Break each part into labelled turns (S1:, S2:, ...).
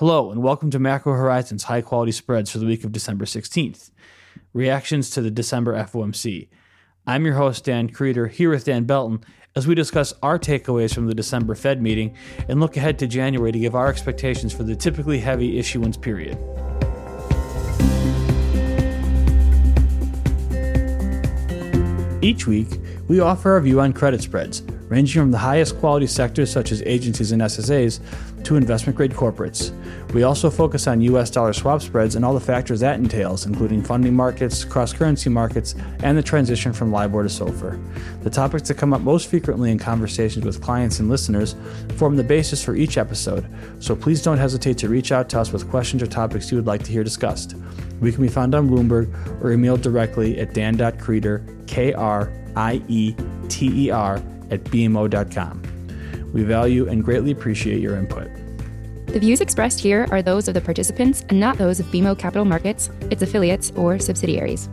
S1: Hello, and welcome to Macro Horizons High Quality Spreads for the week of December 16th. Reactions to the December FOMC. I'm your host, Dan Krieter, here with Dan Belton, as we discuss our takeaways from the December Fed meeting and look ahead to January to give our expectations for the typically heavy issuance period. Each week, we offer our view on credit spreads, ranging from the highest quality sectors such as agencies and SSAs to investment grade corporates. We also focus on US dollar swap spreads and all the factors that entails, including funding markets, cross currency markets, and the transition from LIBOR to SOFR. The topics that come up most frequently in conversations with clients and listeners form the basis for each episode, so please don't hesitate to reach out to us with questions or topics you would like to hear discussed. We can be found on Bloomberg or emailed directly at dan.krieter, K R I E T E R, at bmo.com. We value and greatly appreciate your input.
S2: The views expressed here are those of the participants and not those of BMO Capital Markets, its affiliates, or subsidiaries.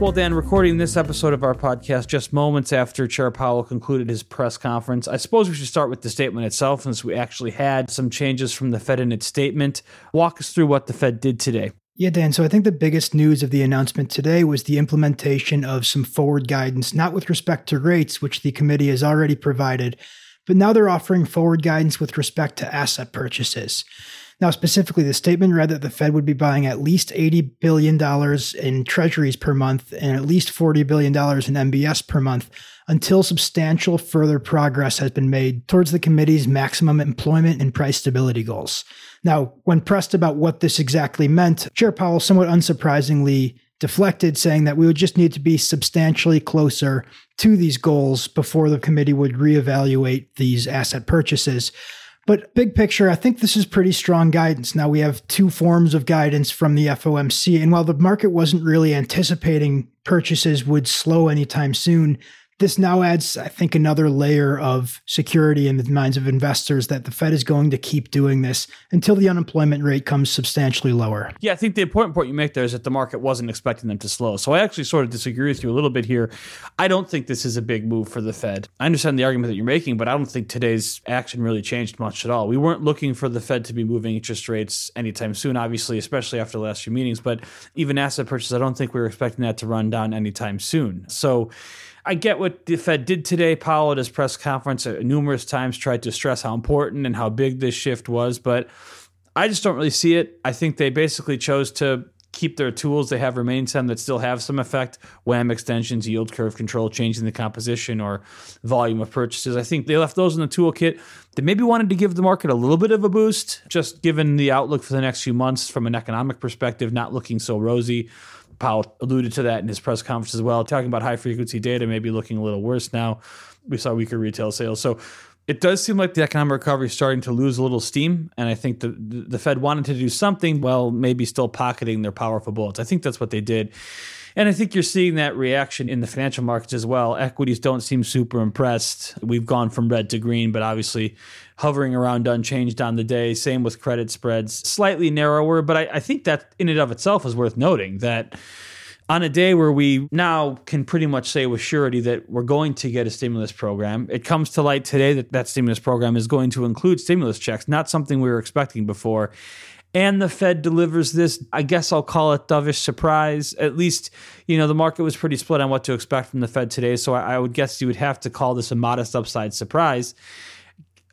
S1: Well, Dan, recording this episode of our podcast just moments after Chair Powell concluded his press conference, I suppose we should start with the statement itself, since we actually had some changes from the Fed in its statement. Walk us through what the Fed did today.
S3: Yeah, Dan. So I think the biggest news of the announcement today was the implementation of some forward guidance, not with respect to rates, which the committee has already provided, but now they're offering forward guidance with respect to asset purchases. Now, specifically, the statement read that the Fed would be buying at least $80 billion in treasuries per month and at least $40 billion in MBS per month until substantial further progress has been made towards the committee's maximum employment and price stability goals. Now, when pressed about what this exactly meant, Chair Powell somewhat unsurprisingly deflected, saying that we would just need to be substantially closer to these goals before the committee would reevaluate these asset purchases. But big picture, I think this is pretty strong guidance. Now we have two forms of guidance from the FOMC. And while the market wasn't really anticipating purchases would slow anytime soon, this now adds, I think, another layer of security in the minds of investors that the Fed is going to keep doing this until the unemployment rate comes substantially lower.
S1: Yeah, I think the important point you make there is that the market wasn't expecting them to slow. So I actually sort of disagree with you a little bit here. I don't think this is a big move for the Fed. I understand the argument that you're making, but I don't think today's action really changed much at all. We weren't looking for the Fed to be moving interest rates anytime soon, obviously, especially after the last few meetings. But even asset purchases, I don't think we were expecting that to run down anytime soon. So I get what the Fed did today. Powell at his press conference uh, numerous times tried to stress how important and how big this shift was, but I just don't really see it. I think they basically chose to keep their tools they have remain some that still have some effect WAM extensions, yield curve control, changing the composition or volume of purchases. I think they left those in the toolkit. They maybe wanted to give the market a little bit of a boost, just given the outlook for the next few months from an economic perspective, not looking so rosy. Powell alluded to that in his press conference as well, talking about high frequency data maybe looking a little worse now. We saw weaker retail sales. So it does seem like the economic recovery is starting to lose a little steam. And I think the, the Fed wanted to do something while maybe still pocketing their powerful bullets. I think that's what they did. And I think you're seeing that reaction in the financial markets as well. Equities don't seem super impressed. We've gone from red to green, but obviously hovering around unchanged on the day. Same with credit spreads, slightly narrower. But I, I think that in and of itself is worth noting that on a day where we now can pretty much say with surety that we're going to get a stimulus program, it comes to light today that that stimulus program is going to include stimulus checks, not something we were expecting before and the Fed delivers this, I guess I'll call it dovish surprise. At least, you know, the market was pretty split on what to expect from the Fed today. So I, I would guess you would have to call this a modest upside surprise.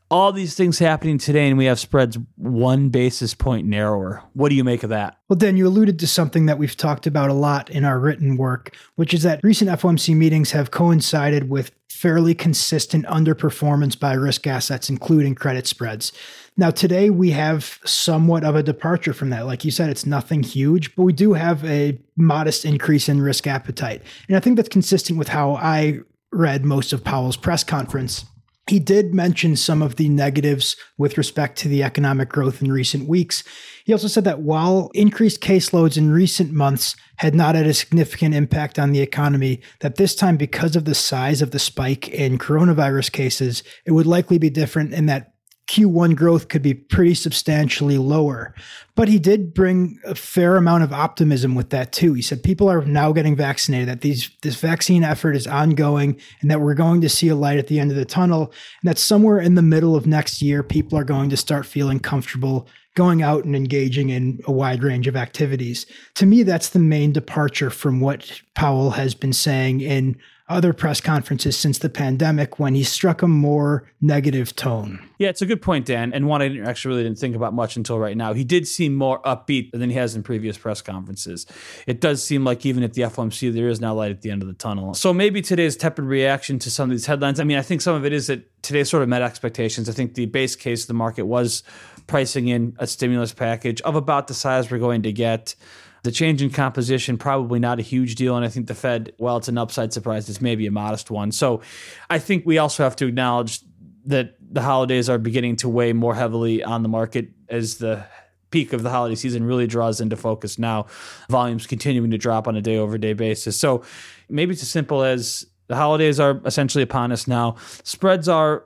S1: All these things happening today, and we have spreads one basis point narrower. What do you make of that?
S3: Well, Dan, you alluded to something that we've talked about a lot in our written work, which is that recent FOMC meetings have coincided with fairly consistent underperformance by risk assets, including credit spreads. Now, today we have somewhat of a departure from that. Like you said, it's nothing huge, but we do have a modest increase in risk appetite. And I think that's consistent with how I read most of Powell's press conference. He did mention some of the negatives with respect to the economic growth in recent weeks. He also said that while increased caseloads in recent months had not had a significant impact on the economy, that this time, because of the size of the spike in coronavirus cases, it would likely be different in that Q1 growth could be pretty substantially lower. But he did bring a fair amount of optimism with that too. He said people are now getting vaccinated, that these this vaccine effort is ongoing, and that we're going to see a light at the end of the tunnel, and that somewhere in the middle of next year, people are going to start feeling comfortable going out and engaging in a wide range of activities. To me, that's the main departure from what Powell has been saying in other press conferences since the pandemic when he struck a more negative tone.
S1: Yeah, it's a good point, Dan, and one I actually really didn't think about much until right now. He did seem more upbeat than he has in previous press conferences. It does seem like even at the FOMC, there is now light at the end of the tunnel. So maybe today's tepid reaction to some of these headlines. I mean, I think some of it is that today sort of met expectations. I think the base case of the market was pricing in a stimulus package of about the size we're going to get. The change in composition, probably not a huge deal. And I think the Fed, while it's an upside surprise, it's maybe a modest one. So I think we also have to acknowledge that the holidays are beginning to weigh more heavily on the market as the peak of the holiday season really draws into focus now. Volumes continuing to drop on a day over day basis. So maybe it's as simple as the holidays are essentially upon us now. Spreads are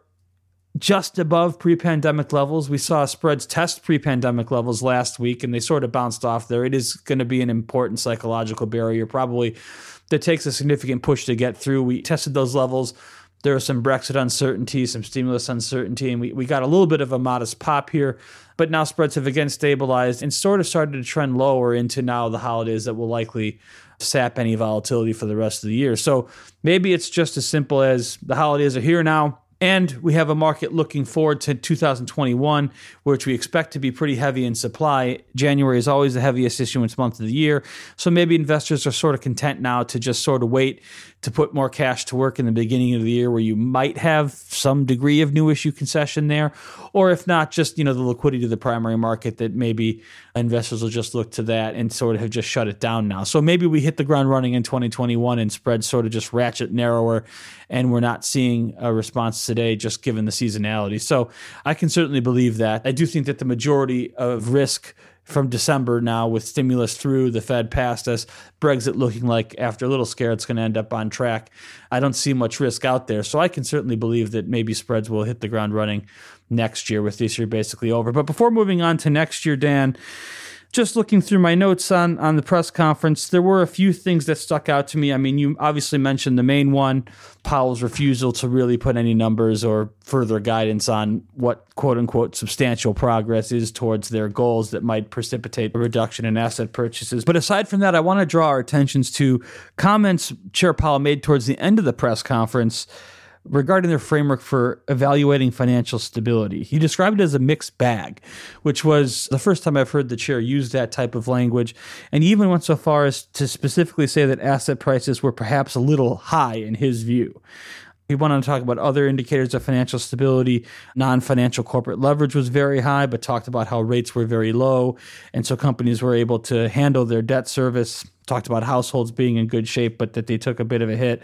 S1: just above pre-pandemic levels. We saw spreads test pre-pandemic levels last week and they sort of bounced off there. It is going to be an important psychological barrier probably that takes a significant push to get through. We tested those levels. There was some Brexit uncertainty, some stimulus uncertainty, and we, we got a little bit of a modest pop here. But now spreads have again stabilized and sort of started to trend lower into now the holidays that will likely sap any volatility for the rest of the year. So maybe it's just as simple as the holidays are here now and we have a market looking forward to 2021, which we expect to be pretty heavy in supply. January is always the heaviest issuance month of the year. So maybe investors are sort of content now to just sort of wait to put more cash to work in the beginning of the year where you might have some degree of new issue concession there. Or if not, just, you know, the liquidity of the primary market that maybe investors will just look to that and sort of have just shut it down now. So maybe we hit the ground running in 2021 and spreads sort of just ratchet narrower and we're not seeing a response today just given the seasonality. So I can certainly believe that. I do think that the majority of risk from December now with stimulus through, the Fed passed us, Brexit looking like after a little scare it's going to end up on track. I don't see much risk out there. So I can certainly believe that maybe spreads will hit the ground running next year with this year basically over. But before moving on to next year, Dan, just looking through my notes on on the press conference, there were a few things that stuck out to me. I mean, you obviously mentioned the main one, Powell's refusal to really put any numbers or further guidance on what quote unquote substantial progress is towards their goals that might precipitate a reduction in asset purchases. But aside from that, I want to draw our attentions to comments Chair Powell made towards the end of the press conference regarding their framework for evaluating financial stability. He described it as a mixed bag, which was the first time I've heard the chair use that type of language. And he even went so far as to specifically say that asset prices were perhaps a little high in his view. He went on to talk about other indicators of financial stability. Non financial corporate leverage was very high, but talked about how rates were very low. And so companies were able to handle their debt service. Talked about households being in good shape, but that they took a bit of a hit.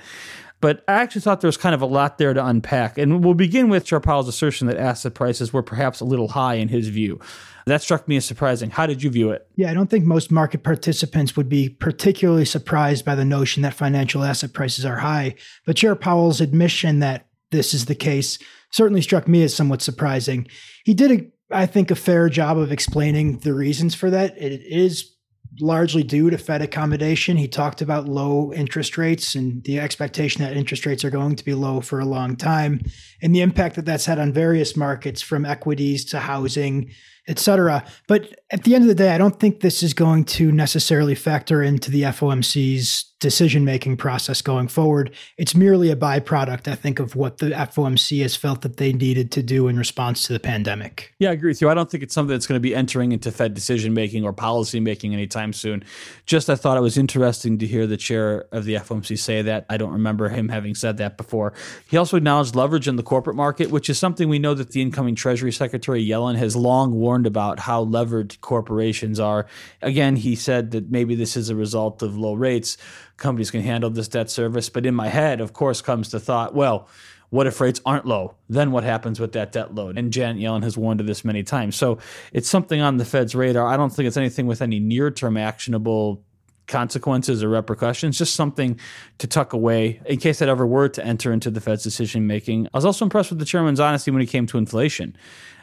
S1: But I actually thought there was kind of a lot there to unpack. And we'll begin with Chair Powell's assertion that asset prices were perhaps a little high in his view. That struck me as surprising. How did you view it?
S3: Yeah, I don't think most market participants would be particularly surprised by the notion that financial asset prices are high. But Chair Powell's admission that this is the case certainly struck me as somewhat surprising. He did, a, I think, a fair job of explaining the reasons for that. It is largely due to Fed accommodation. He talked about low interest rates and the expectation that interest rates are going to be low for a long time, and the impact that that's had on various markets from equities to housing etc. But at the end of the day, I don't think this is going to necessarily factor into the FOMC's decision making process going forward. It's merely a byproduct, I think, of what the FOMC has felt that they needed to do in response to the pandemic.
S1: Yeah, I agree with you. I don't think it's something that's going to be entering into Fed decision making or policy making anytime soon. Just I thought it was interesting to hear the chair of the FOMC say that. I don't remember him having said that before. He also acknowledged leverage in the corporate market, which is something we know that the incoming Treasury Secretary Yellen has long warned warned about how levered corporations are. Again, he said that maybe this is a result of low rates. Companies can handle this debt service. But in my head, of course, comes the thought, well, what if rates aren't low? Then what happens with that debt load? And Janet Yellen has warned of this many times. So it's something on the Fed's radar. I don't think it's anything with any near term actionable consequences or repercussions, just something to tuck away in case that ever were to enter into the Fed's decision making. I was also impressed with the chairman's honesty when it came to inflation.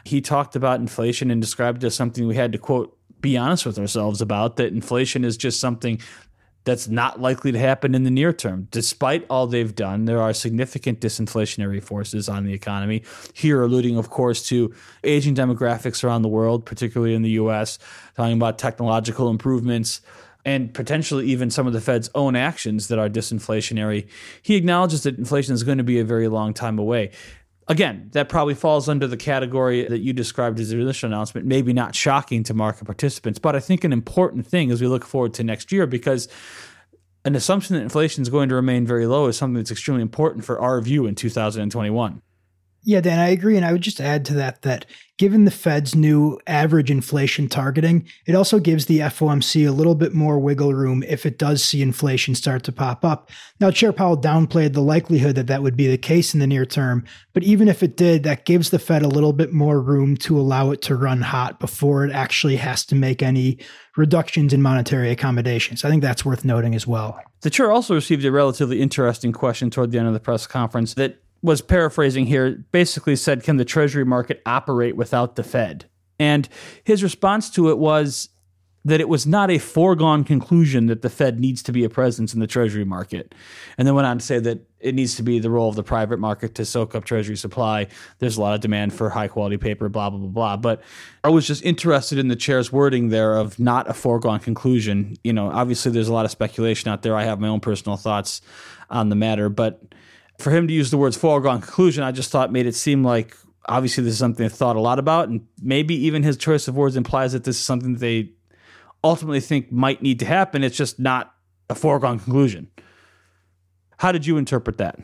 S1: He talked about inflation and described it as something we had to quote be honest with ourselves about that inflation is just something that's not likely to happen in the near term. Despite all they've done, there are significant disinflationary forces on the economy. Here, alluding, of course, to aging demographics around the world, particularly in the US, talking about technological improvements and potentially even some of the Fed's own actions that are disinflationary. He acknowledges that inflation is going to be a very long time away. Again, that probably falls under the category that you described as the initial announcement, maybe not shocking to market participants, but I think an important thing as we look forward to next year because an assumption that inflation is going to remain very low is something that's extremely important for our view in 2021.
S3: Yeah, Dan, I agree. And I would just add to that that given the Fed's new average inflation targeting, it also gives the FOMC a little bit more wiggle room if it does see inflation start to pop up. Now, Chair Powell downplayed the likelihood that that would be the case in the near term, but even if it did, that gives the Fed a little bit more room to allow it to run hot before it actually has to make any reductions in monetary accommodations. I think that's worth noting as well.
S1: The chair also received a relatively interesting question toward the end of the press conference that was paraphrasing here, basically said, Can the Treasury market operate without the Fed? And his response to it was that it was not a foregone conclusion that the Fed needs to be a presence in the Treasury market. And then went on to say that it needs to be the role of the private market to soak up Treasury supply. There's a lot of demand for high quality paper, blah, blah, blah, blah. But I was just interested in the chair's wording there of not a foregone conclusion. You know, obviously there's a lot of speculation out there. I have my own personal thoughts on the matter, but for him to use the words foregone conclusion, I just thought made it seem like obviously this is something they thought a lot about, and maybe even his choice of words implies that this is something that they ultimately think might need to happen. It's just not a foregone conclusion. How did you interpret that?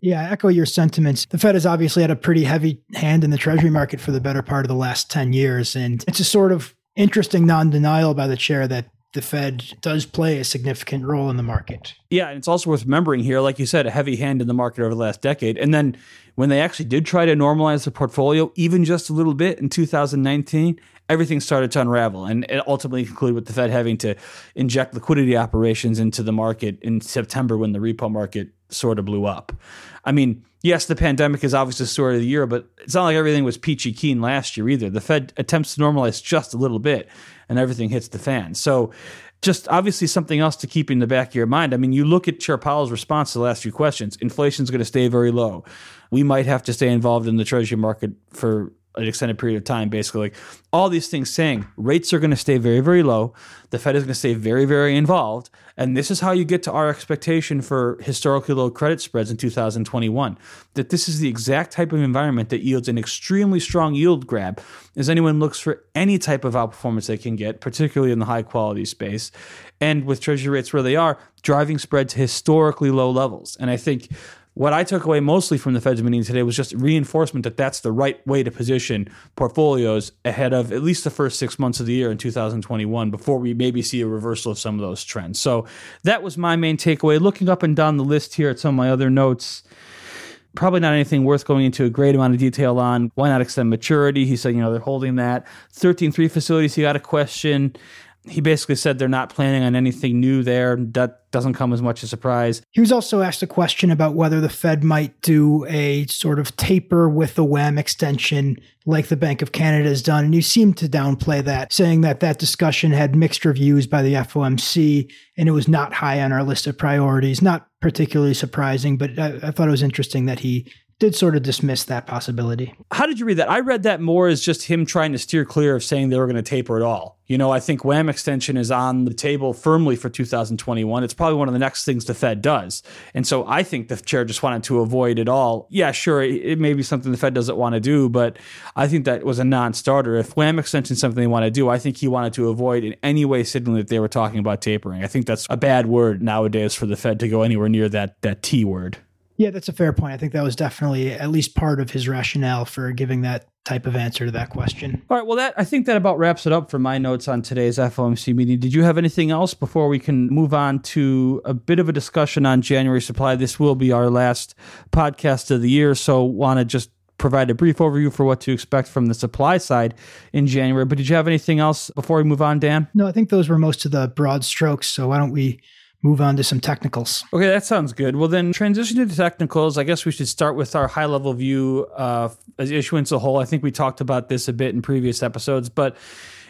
S3: Yeah, I echo your sentiments. The Fed has obviously had a pretty heavy hand in the Treasury market for the better part of the last 10 years. And it's a sort of interesting non denial by the chair that the Fed does play a significant role in the market.
S1: Yeah, and it's also worth remembering here, like you said, a heavy hand in the market over the last decade. And then when they actually did try to normalize the portfolio, even just a little bit in 2019, everything started to unravel and it ultimately concluded with the Fed having to inject liquidity operations into the market in September when the repo market sort of blew up. I mean, yes, the pandemic is obviously the story of the year, but it's not like everything was peachy keen last year either. The Fed attempts to normalize just a little bit and everything hits the fan. So just obviously something else to keep in the back of your mind. I mean, you look at Chair Powell's response to the last few questions. Inflation is going to stay very low. We might have to stay involved in the treasury market for an extended period of time, basically. Like all these things saying rates are going to stay very, very low. The Fed is going to stay very, very involved. And this is how you get to our expectation for historically low credit spreads in 2021. That this is the exact type of environment that yields an extremely strong yield grab as anyone looks for any type of outperformance they can get, particularly in the high quality space. And with treasury rates where they are, driving spreads to historically low levels. And I think what I took away mostly from the Fed's meeting today was just reinforcement that that's the right way to position portfolios ahead of at least the first six months of the year in 2021 before we maybe see a reversal of some of those trends. So that was my main takeaway. Looking up and down the list here at some of my other notes, probably not anything worth going into a great amount of detail on. Why not extend maturity? He said, you know, they're holding that. 13.3 facilities, he got a question he basically said they're not planning on anything new there. That doesn't come as much a surprise.
S3: He was also asked a question about whether the Fed might do a sort of taper with the WAM extension like the Bank of Canada has done. And he seemed to downplay that, saying that that discussion had mixed reviews by the FOMC and it was not high on our list of priorities. Not particularly surprising, but I, I thought it was interesting that he did sort of dismiss that possibility.
S1: How did you read that? I read that more as just him trying to steer clear of saying they were going to taper at all. You know, I think WAM extension is on the table firmly for 2021. It's probably one of the next things the Fed does. And so I think the chair just wanted to avoid it all. Yeah, sure, it may be something the Fed doesn't want to do, but I think that was a non starter. If WAM extension is something they want to do, I think he wanted to avoid in any way signaling that they were talking about tapering. I think that's a bad word nowadays for the Fed to go anywhere near that, that T word.
S3: Yeah, that's a fair point. I think that was definitely at least part of his rationale for giving that type of answer to that question.
S1: All right. Well, that I think that about wraps it up for my notes on today's FOMC meeting. Did you have anything else before we can move on to a bit of a discussion on January supply? This will be our last podcast of the year, so want to just provide a brief overview for what to expect from the supply side in January. But did you have anything else before we move on, Dan?
S3: No, I think those were most of the broad strokes. So why don't we move on to some technicals?
S1: Okay, that sounds good. Well, then transition to the technicals. I guess we should start with our high level view uh, as issuance a whole. I think we talked about this a bit in previous episodes, but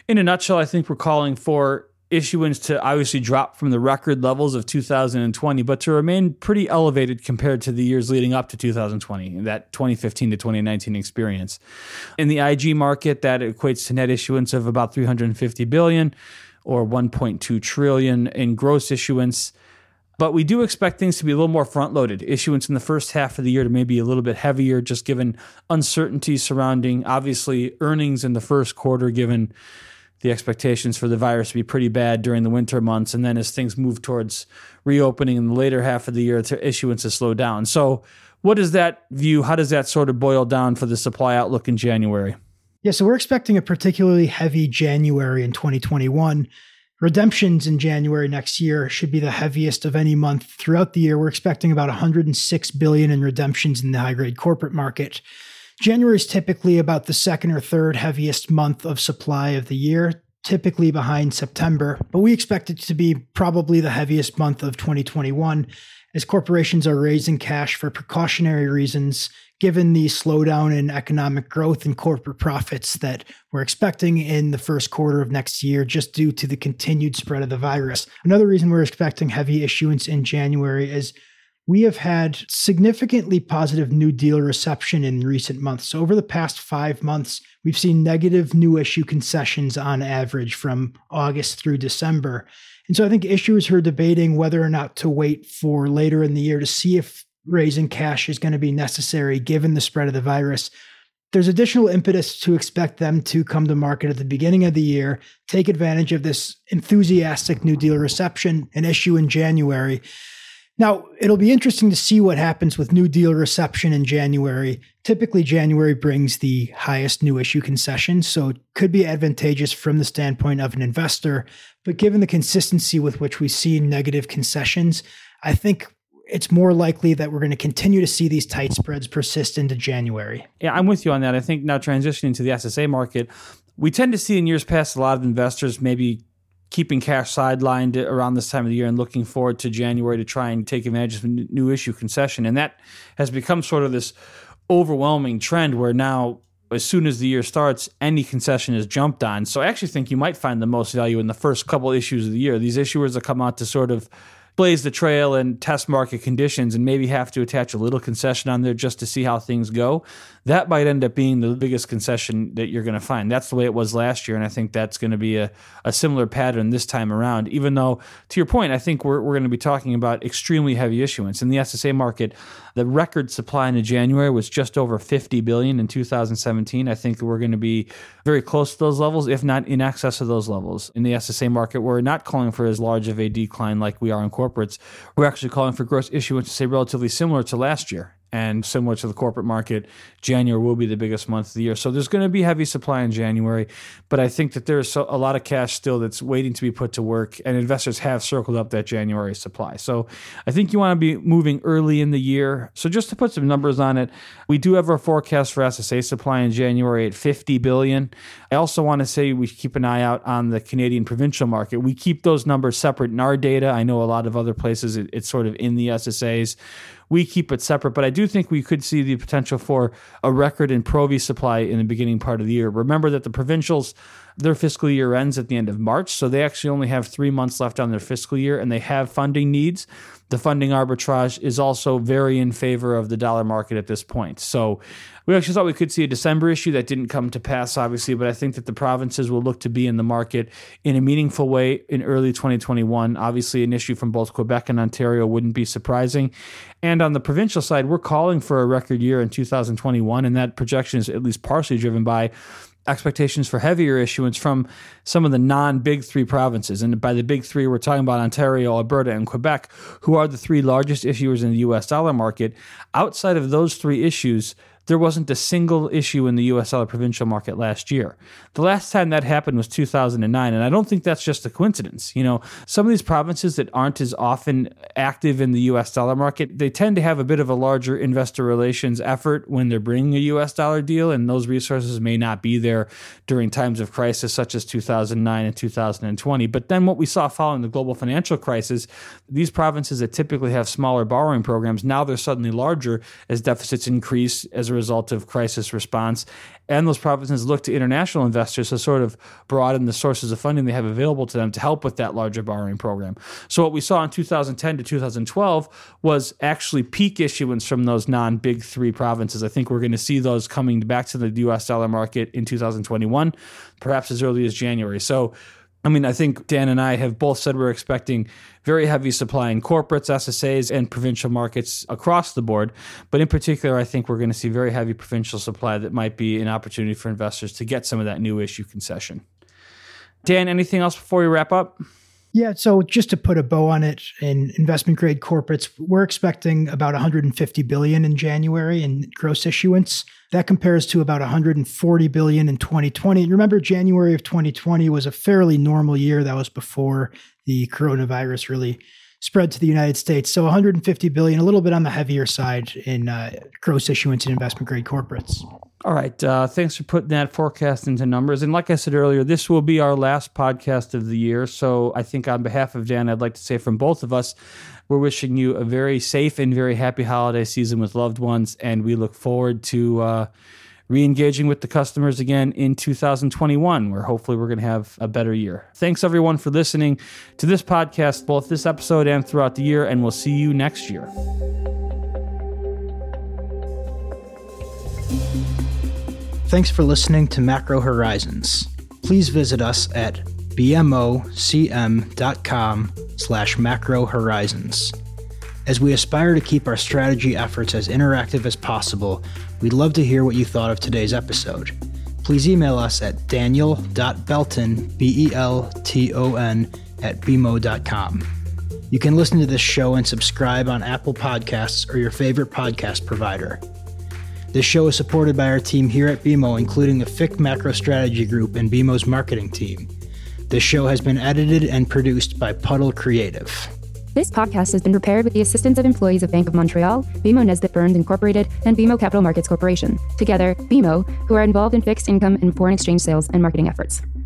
S1: in a nutshell, I think we're calling for issuance to obviously drop from the record levels of 2020, but to remain pretty elevated compared to the years leading up to 2020, that 2015 to 2019 experience. In the IG market, that equates to net issuance of about 350 billion or 1.2 trillion in gross issuance. But we do expect things to be a little more front loaded. Issuance in the first half of the year to maybe a little bit heavier, just given uncertainty surrounding obviously earnings in the first quarter, given the expectations for the virus to be pretty bad during the winter months. And then as things move towards reopening in the later half of the year, issuance to slow down. So, what is that view? How does that sort of boil down for the supply outlook in January?
S3: Yeah, so we're expecting a particularly heavy January in 2021. Redemptions in January next year should be the heaviest of any month throughout the year. We're expecting about 106 billion in redemptions in the high grade corporate market. January is typically about the second or third heaviest month of supply of the year, typically behind September, but we expect it to be probably the heaviest month of 2021 as corporations are raising cash for precautionary reasons given the slowdown in economic growth and corporate profits that we're expecting in the first quarter of next year, just due to the continued spread of the virus. Another reason we're expecting heavy issuance in January is we have had significantly positive new deal reception in recent months. So, over the past five months, we've seen negative new issue concessions on average from August through December. And so, I think issuers are debating whether or not to wait for later in the year to see if raising cash is going to be necessary given the spread of the virus. There's additional impetus to expect them to come to market at the beginning of the year, take advantage of this enthusiastic new deal reception, and issue in January. Now, it'll be interesting to see what happens with new deal reception in January. Typically, January brings the highest new issue concessions, so it could be advantageous from the standpoint of an investor. But given the consistency with which we see negative concessions, I think it's more likely that we're going to continue to see these tight spreads persist into January.
S1: Yeah, I'm with you on that. I think now transitioning to the SSA market, we tend to see in years past a lot of investors maybe keeping cash sidelined around this time of the year and looking forward to January to try and take advantage of new issue concession. And that has become sort of this overwhelming trend where now as soon as the year starts, any concession is jumped on. So I actually think you might find the most value in the first couple issues of the year. These issuers that come out to sort of blaze the trail and test market conditions and maybe have to attach a little concession on there just to see how things go, that might end up being the biggest concession that you're going to find. That's the way it was last year. And I think that's going to be a, a similar pattern this time around, even though, to your point, I think we're, we're going to be talking about extremely heavy issuance. In the SSA market, the record supply in January was just over 50 billion in 2017. I think we're going to be very close to those levels, if not in excess of those levels. In the SSA market, we're not calling for as large of a decline like we are in corporates. We're actually calling for gross issuance to stay relatively similar to last year and similar to the corporate market, January will be the biggest month of the year. So there's going to be heavy supply in January, but I think that there's a lot of cash still that's waiting to be put to work, and investors have circled up that January supply. So I think you want to be moving early in the year. So just to put some numbers on it, we do have our forecast for SSA supply in January at 50 billion. I also want to say we keep an eye out on the Canadian provincial market. We keep those numbers separate in our data. I know a lot of other places it, it's sort of in the SSAs we keep it separate. But I do think we could see the potential for a record in Provi supply in the beginning part of the year. Remember that the provincials, their fiscal year ends at the end of March, so they actually only have three months left on their fiscal year, and they have funding needs the funding arbitrage is also very in favor of the dollar market at this point. So we actually thought we could see a December issue that didn't come to pass, obviously, but I think that the provinces will look to be in the market in a meaningful way in early 2021. Obviously, an issue from both Quebec and Ontario wouldn't be surprising. And on the provincial side, we're calling for a record year in 2021, and that projection is at least partially driven by expectations for heavier issuance from some of the non big three provinces. And by the big three, we're talking about Ontario, Alberta, and Quebec, who are the three largest issuers in the US dollar market. Outside of those three issues, there wasn't a single issue in the US dollar provincial market last year. The last time that happened was 2009, and I don't think that's just a coincidence. You know, some of these provinces that aren't as often active in the US dollar market, they tend to have a bit of a larger investor relations effort when they're bringing a US dollar deal, and those resources may not be there during times of crisis such as 2009 and 2020. But then what we saw following the global financial crisis, these provinces that typically have smaller borrowing programs, now they're suddenly larger as deficits increase as a result of crisis response. And those provinces look to international investors to sort of broaden the sources of funding they have available to them to help with that larger borrowing program. So, what we saw in 2010 to 2012 was actually peak issuance from those non big three provinces. I think we're going to see those coming back to the US dollar market in 2021, perhaps as early as January. So, I mean, I think Dan and I have both said we're expecting very heavy supply in corporates, SSAs, and provincial markets across the board. But in particular, I think we're going to see very heavy provincial supply that might be an opportunity for investors to get some of that new issue concession. Dan, anything else before we wrap up?
S3: Yeah, so just to put a bow on it, in investment grade corporates, we're expecting about 150 billion in January in gross issuance. That compares to about 140 billion in 2020. Remember, January of 2020 was a fairly normal year. That was before the coronavirus really spread to the United States. So 150 billion, a little bit on the heavier side in uh, gross issuance in investment grade corporates.
S1: All right. Uh, thanks for putting that forecast into numbers. And like I said earlier, this will be our last podcast of the year. So I think on behalf of Dan, I'd like to say from both of us, we're wishing you a very safe and very happy holiday season with loved ones. And we look forward to uh, re engaging with the customers again in 2021, where hopefully we're going to have a better year. Thanks everyone for listening to this podcast, both this episode and throughout the year. And we'll see you next year.
S3: Thanks for listening to Macro Horizons. Please visit us at bmocm.com slash macro horizons. As we aspire to keep our strategy efforts as interactive as possible, we'd love to hear what you thought of today's episode. Please email us at daniel.belton, B-E-L-T-O-N, at bmo.com. You can listen to this show and subscribe on Apple Podcasts or your favorite podcast provider. This show is supported by our team here at BMO, including the FIC Macro Strategy Group and BMO's marketing team. This show has been edited and produced by Puddle Creative.
S2: This podcast has been prepared with the assistance of employees of Bank of Montreal, BMO Nesbitt Burns Incorporated, and BMO Capital Markets Corporation. Together, BMO, who are involved in fixed income and foreign exchange sales and marketing efforts.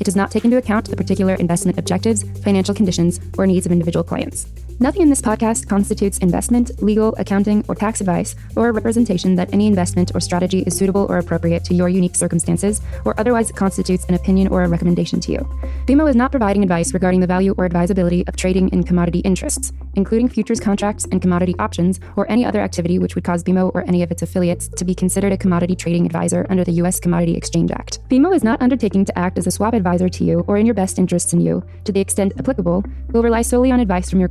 S2: It does not take into account the particular investment objectives, financial conditions, or needs of individual clients. Nothing in this podcast constitutes investment, legal, accounting, or tax advice, or a representation that any investment or strategy is suitable or appropriate to your unique circumstances, or otherwise constitutes an opinion or a recommendation to you. BMO is not providing advice regarding the value or advisability of trading in commodity interests, including futures contracts and commodity options, or any other activity which would cause BMO or any of its affiliates to be considered a commodity trading advisor under the U.S. Commodity Exchange Act. BMO is not undertaking to act as a swap advisor to you or in your best interests in you. To the extent applicable, will rely solely on advice from your